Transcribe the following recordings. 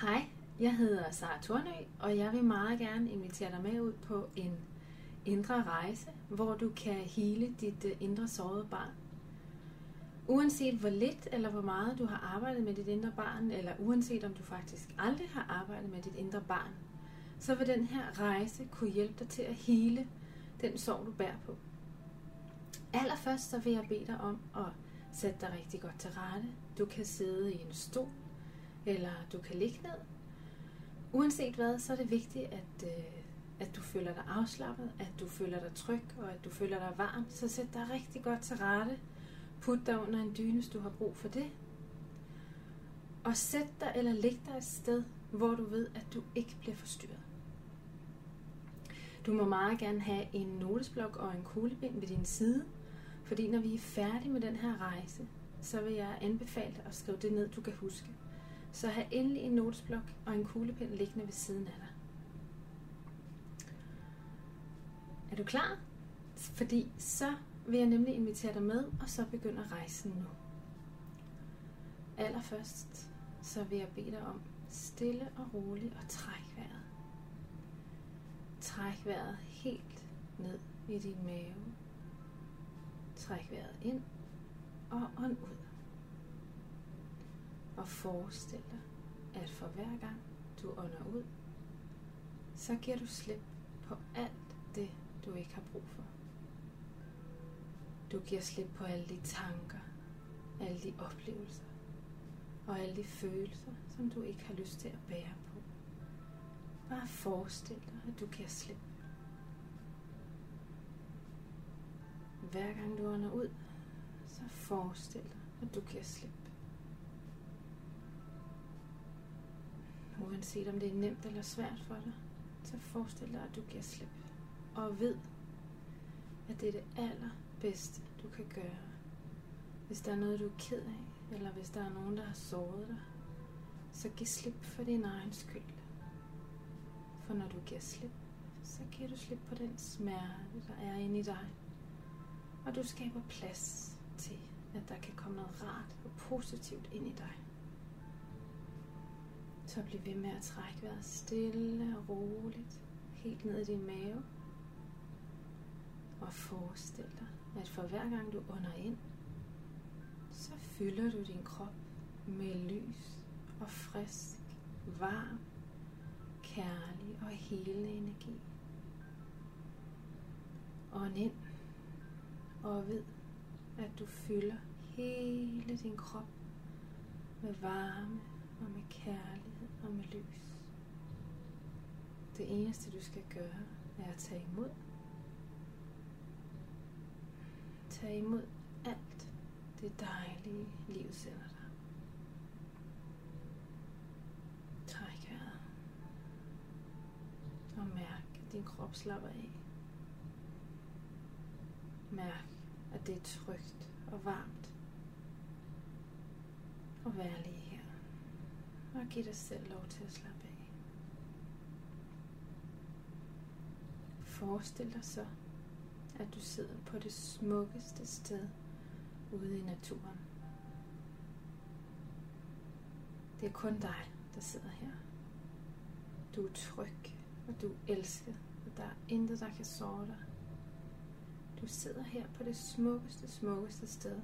Hej, jeg hedder Sara Tornø, og jeg vil meget gerne invitere dig med ud på en indre rejse, hvor du kan hele dit øh, indre sårede barn. Uanset hvor lidt eller hvor meget du har arbejdet med dit indre barn, eller uanset om du faktisk aldrig har arbejdet med dit indre barn, så vil den her rejse kunne hjælpe dig til at hele den sorg, du bærer på. Allerførst så vil jeg bede dig om at sætte dig rigtig godt til rette. Du kan sidde i en stol, eller du kan ligge ned. Uanset hvad, så er det vigtigt, at, øh, at du føler dig afslappet, at du føler dig tryg, og at du føler dig varm. Så sæt dig rigtig godt til rette. Put dig under en dyne, hvis du har brug for det. Og sæt dig eller læg dig et sted, hvor du ved, at du ikke bliver forstyrret. Du må meget gerne have en notesblok og en kuglepind ved din side, fordi når vi er færdige med den her rejse, så vil jeg anbefale dig at skrive det ned, du kan huske. Så have endelig en notesblok og en kuglepind liggende ved siden af dig. Er du klar? Fordi så vil jeg nemlig invitere dig med, og så begynder rejsen nu. Allerførst så vil jeg bede dig om stille og roligt at trække vejret. Træk vejret helt ned i din mave. Træk vejret ind og ånd ud. Og forestil dig, at for hver gang du ånder ud, så giver du slip på alt det, du ikke har brug for. Du giver slip på alle de tanker, alle de oplevelser og alle de følelser, som du ikke har lyst til at bære på. Bare forestil dig, at du giver slip. Hver gang du ånder ud, så forestil dig, at du giver slip. Uanset om det er nemt eller svært for dig, så forestil dig, at du giver slip. Og ved, at det er det allerbedste, du kan gøre. Hvis der er noget, du er ked af, eller hvis der er nogen, der har såret dig, så giv slip for din egen skyld. For når du giver slip, så giver du slip på den smerte, der er inde i dig. Og du skaber plads til, at der kan komme noget rart og positivt ind i dig. Så bliv ved med at trække vejret stille og roligt, helt ned i din mave. Og forestil dig, at for hver gang du ånder ind, så fylder du din krop med lys og frisk, varm, kærlig og helende energi. Ånd ind og ved, at du fylder hele din krop med varme og med kærlighed og med lys. Det eneste du skal gøre er at tage imod. Tag imod alt det dejlige livet sender dig. Træk vejret. Og mærk, at din krop slapper af. Mærk, at det er trygt og varmt Og være lige. Og giv dig selv lov til at slappe af. Forestil dig så, at du sidder på det smukkeste sted ude i naturen. Det er kun dig, der sidder her. Du er tryg, og du er elsket, og der er intet, der kan såre dig. Du sidder her på det smukkeste, smukkeste sted.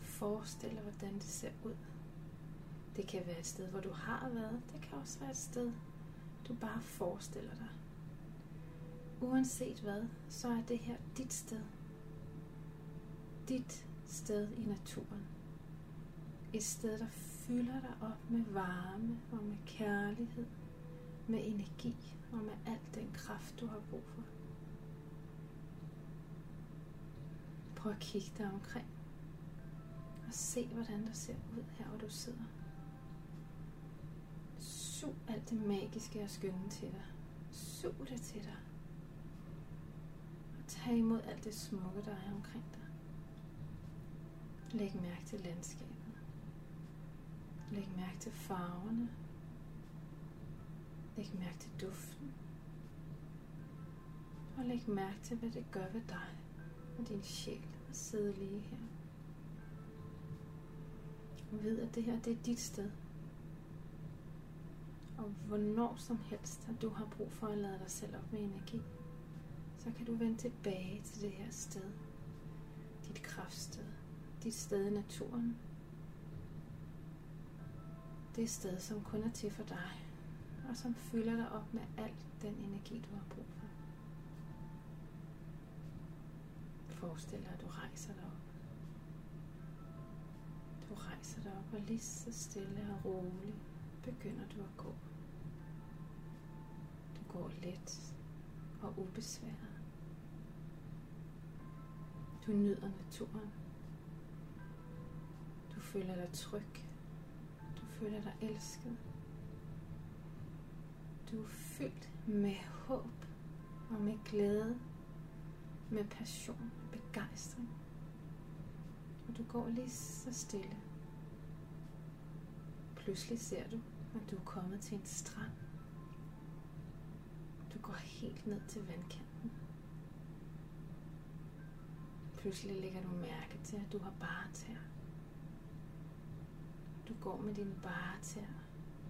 Forestil dig, hvordan det ser ud. Det kan være et sted, hvor du har været. Det kan også være et sted, du bare forestiller dig. Uanset hvad, så er det her dit sted. Dit sted i naturen. Et sted, der fylder dig op med varme og med kærlighed, med energi og med al den kraft, du har brug for. Prøv at kigge dig omkring og se, hvordan der ser ud her, hvor du sidder. Sug alt det magiske og skønne til dig. Sug det til dig. Og tag imod alt det smukke, der er omkring dig. Læg mærke til landskabet. Læg mærke til farverne. Læg mærke til duften. Og læg mærke til, hvad det gør ved dig og din sjæl at sidde lige her. Og ved, at det her det er dit sted. Og hvornår som helst, at du har brug for at lade dig selv op med energi, så kan du vende tilbage til det her sted. Dit kraftsted. Dit sted i naturen. Det sted, som kun er til for dig, og som fylder dig op med al den energi, du har brug for. Forestil dig, at du rejser dig op. Du rejser dig op, og lige så stille og roligt begynder du at gå. Du går let og ubesværet. Du nyder naturen. Du føler dig tryg. Du føler dig elsket. Du er fyldt med håb og med glæde, med passion, begejstring. Og du går lige så stille. Pludselig ser du, at du er kommet til en strand. Du går helt ned til vandkanten. Pludselig lægger du mærke til, at du har bare tær. Du går med dine bare tær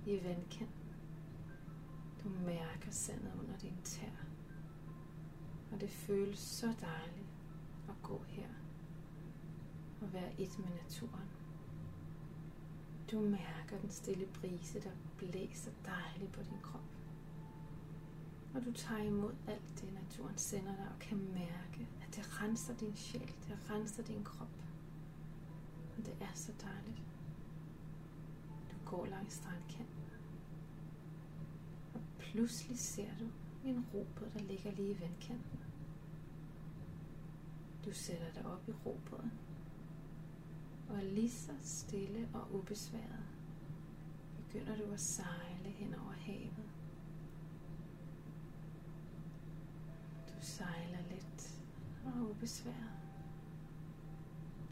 i vandkanten. Du mærker sandet under dine tær. Og det føles så dejligt at gå her og være et med naturen. Du mærker den stille brise, der blæser dejligt på din krop. Og du tager imod alt det, naturen sender dig, og kan mærke, at det renser din sjæl, det renser din krop. Og det er så dejligt. Du går langs strandkanten. Og pludselig ser du en robåd, der ligger lige i vandkanten. Du sætter dig op i robåden og lige så stille og ubesværet begynder du at sejle hen over havet. Du sejler let og ubesværet.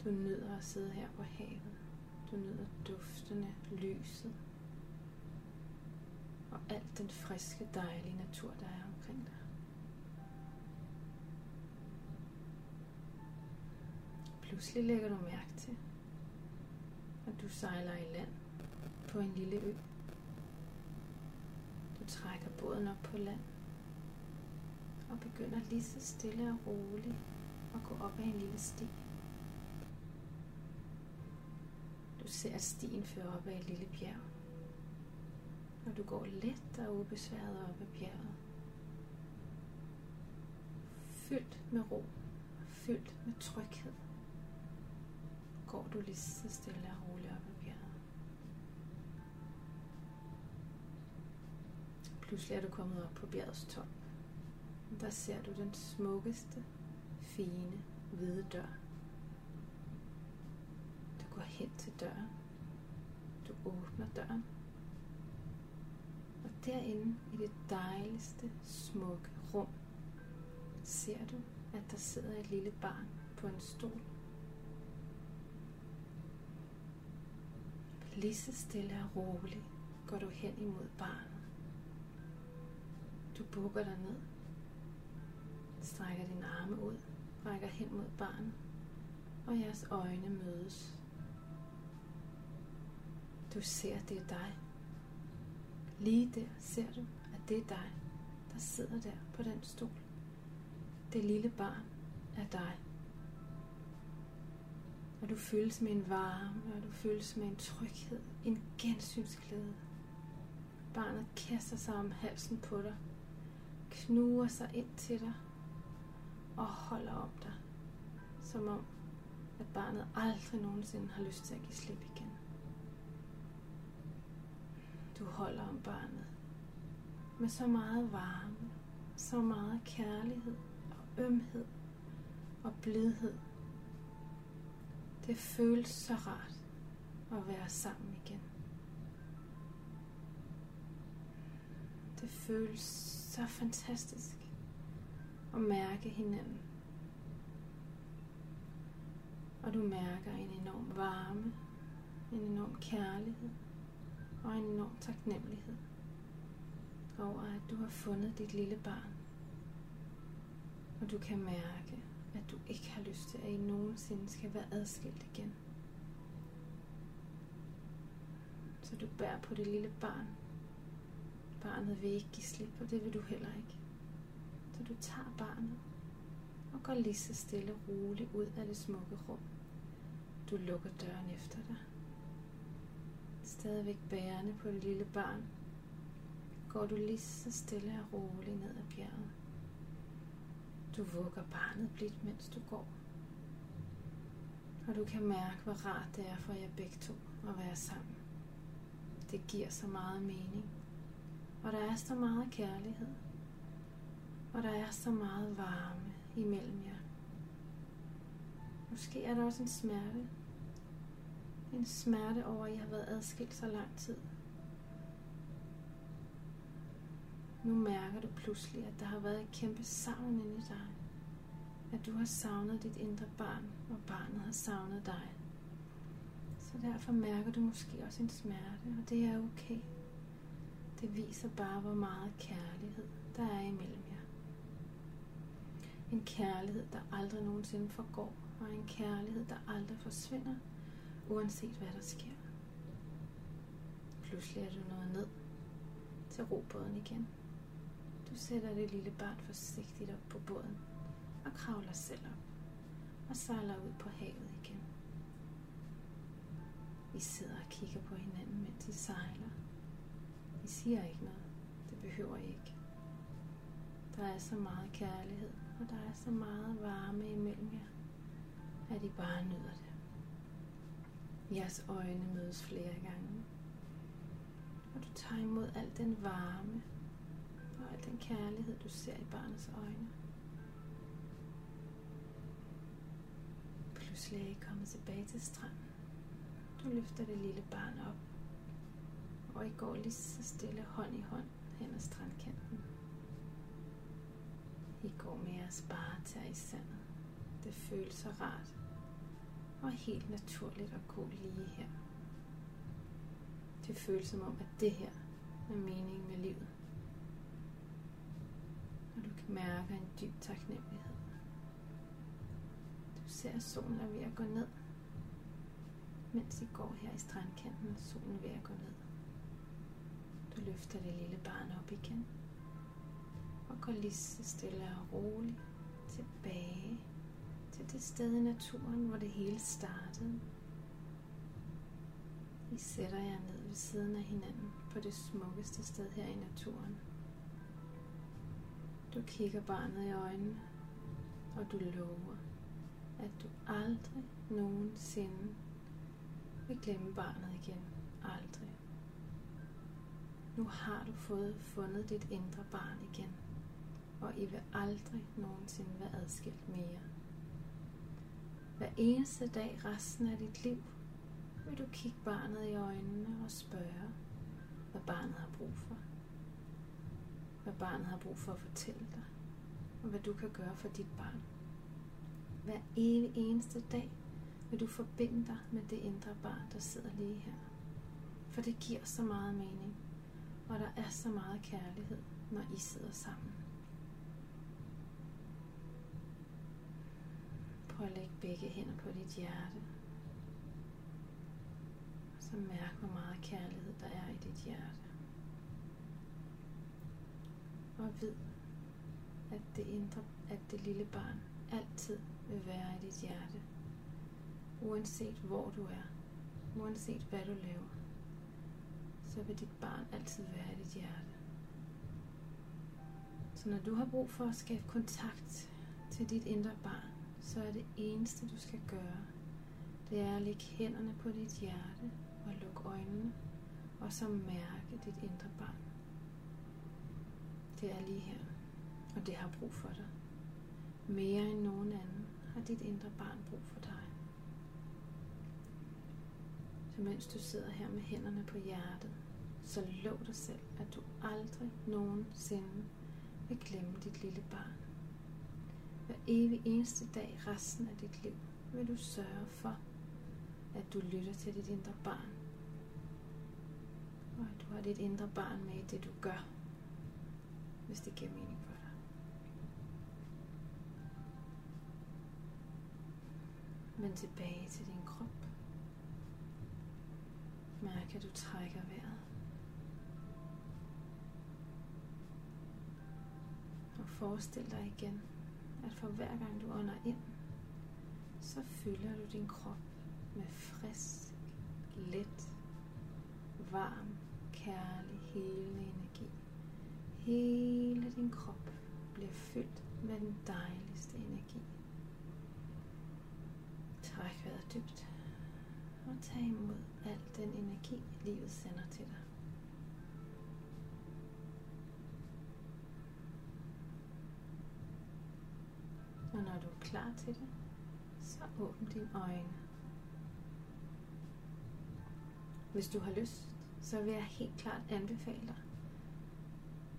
Du nyder at sidde her på havet. Du nyder duftene, lyset og alt den friske, dejlige natur, der er omkring dig. Pludselig lægger du mærke til, og du sejler i land på en lille ø. Du trækker båden op på land og begynder lige så stille og roligt at gå op ad en lille sti. Du ser, at stien fører op ad et lille bjerg. Og du går let og ubesværet op ad bjerget. Fyldt med ro, fyldt med tryghed går du lige så stille og roligt op ad bjerget. Pludselig er du kommet op på bjergets top. Der ser du den smukkeste, fine, hvide dør. Du går hen til døren. Du åbner døren. Og derinde i det dejligste, smukke rum, ser du, at der sidder et lille barn på en stol Lige så stille og roligt går du hen imod barnet. Du bukker dig ned. Strækker dine arme ud. Rækker hen mod barnet. Og jeres øjne mødes. Du ser, at det er dig. Lige der ser du, at det er dig, der sidder der på den stol. Det lille barn er dig. Og du føles med en varme, og du føles med en tryghed, en gensynsglæde. Barnet kaster sig om halsen på dig, knuger sig ind til dig og holder om dig, som om at barnet aldrig nogensinde har lyst til at give slip igen. Du holder om barnet med så meget varme, så meget kærlighed og ømhed og blidhed det føles så rart at være sammen igen. Det føles så fantastisk at mærke hinanden. Og du mærker en enorm varme, en enorm kærlighed og en enorm taknemmelighed over, at du har fundet dit lille barn. Og du kan mærke, at du ikke har lyst til, at I nogensinde skal være adskilt igen. Så du bærer på det lille barn Barnet vil ikke give slip, og det vil du heller ikke. Så du tager barnet og går lige så stille og roligt ud af det smukke rum. Du lukker døren efter dig. Stadigvæk bærende på det lille barn, går du lige så stille og roligt ned ad bjerget. Du vugger barnet blidt, mens du går. Og du kan mærke, hvor rart det er for jer begge to at være sammen. Det giver så meget mening. Og der er så meget kærlighed. Og der er så meget varme imellem jer. Måske er der også en smerte. En smerte over, at I har været adskilt så lang tid. Nu mærker du pludselig, at der har været et kæmpe savn inde i dig. At du har savnet dit indre barn, og barnet har savnet dig. Så derfor mærker du måske også en smerte, og det er okay. Det viser bare, hvor meget kærlighed der er imellem jer. En kærlighed, der aldrig nogensinde forgår, og en kærlighed, der aldrig forsvinder, uanset hvad der sker. Pludselig er du nået ned til robåden igen. Du sætter det lille barn forsigtigt op på båden og kravler selv op og sejler ud på havet igen. Vi sidder og kigger på hinanden, mens I sejler. I siger ikke noget. Det behøver I ikke. Der er så meget kærlighed, og der er så meget varme imellem jer, at I bare nyder det. Jeres øjne mødes flere gange, og du tager imod al den varme og al den kærlighed, du ser i barnets øjne. Pludselig er I kommet tilbage til stranden. Du løfter det lille barn op, og I går lige så stille hånd i hånd hen ad strandkanten. I går med jeres bare i sandet. Det føles så rart og helt naturligt at gå lige her. Det føles som om, at det her er meningen med livet mærker en dyb taknemmelighed. Du ser, at solen er ved at gå ned. Mens I går her i strandkanten, er solen ved at gå ned. Du løfter det lille barn op igen. Og går lige så stille og roligt tilbage til det sted i naturen, hvor det hele startede. I sætter jer ned ved siden af hinanden på det smukkeste sted her i naturen. Du kigger barnet i øjnene, og du lover, at du aldrig nogensinde vil glemme barnet igen. Aldrig. Nu har du fået fundet dit indre barn igen, og I vil aldrig nogensinde være adskilt mere. Hver eneste dag resten af dit liv vil du kigge barnet i øjnene og spørge, hvad barnet har brug for. Hvad barnet har brug for at fortælle dig, og hvad du kan gøre for dit barn. Hver evig eneste dag vil du forbinde dig med det indre barn, der sidder lige her. For det giver så meget mening, og der er så meget kærlighed, når I sidder sammen. Prøv at lægge begge hænder på dit hjerte. Og så mærk, hvor meget kærlighed der er i dit hjerte. Og vid, at det indre, at det lille barn altid vil være i dit hjerte. Uanset hvor du er. Uanset hvad du laver. Så vil dit barn altid være i dit hjerte. Så når du har brug for at skabe kontakt til dit indre barn, så er det eneste, du skal gøre, det er at lægge hænderne på dit hjerte og lukke øjnene, og så mærke dit indre barn. Det er lige her, og det har brug for dig. Mere end nogen anden har dit indre barn brug for dig. Så mens du sidder her med hænderne på hjertet, så lov dig selv, at du aldrig nogensinde vil glemme dit lille barn. Hver evig eneste dag resten af dit liv vil du sørge for, at du lytter til dit indre barn. Og at du har dit indre barn med i det, du gør, hvis det giver mening for dig. Men tilbage til din krop. Mærk, at du trækker vejret. Og forestil dig igen, at for hver gang du ånder ind, så fylder du din krop med frisk, let, varm, kærlig, helende energi. Hele din krop bliver fyldt med den dejligste energi. Træk vejret dybt og tag imod al den energi, livet sender til dig. Og når du er klar til det, så åbn dine øjne. Hvis du har lyst, så vil jeg helt klart anbefale dig,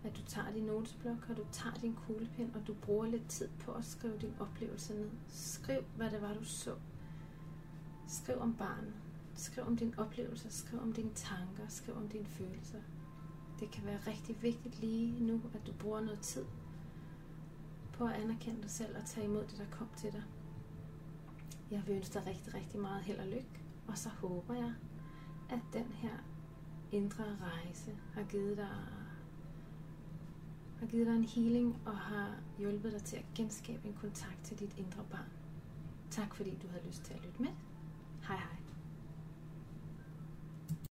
at du tager din notesblok, og du tager din kuglepen, og du bruger lidt tid på at skrive din oplevelse ned. Skriv, hvad det var, du så. Skriv om barnet. Skriv om dine oplevelser. Skriv om dine tanker. Skriv om dine følelser. Det kan være rigtig vigtigt lige nu, at du bruger noget tid på at anerkende dig selv og tage imod det, der kom til dig. Jeg vil ønske dig rigtig, rigtig meget held og lykke. Og så håber jeg, at den her indre rejse har givet dig har givet dig en healing og har hjulpet dig til at genskabe en kontakt til dit indre barn. Tak fordi du havde lyst til at lytte med. Hej hej.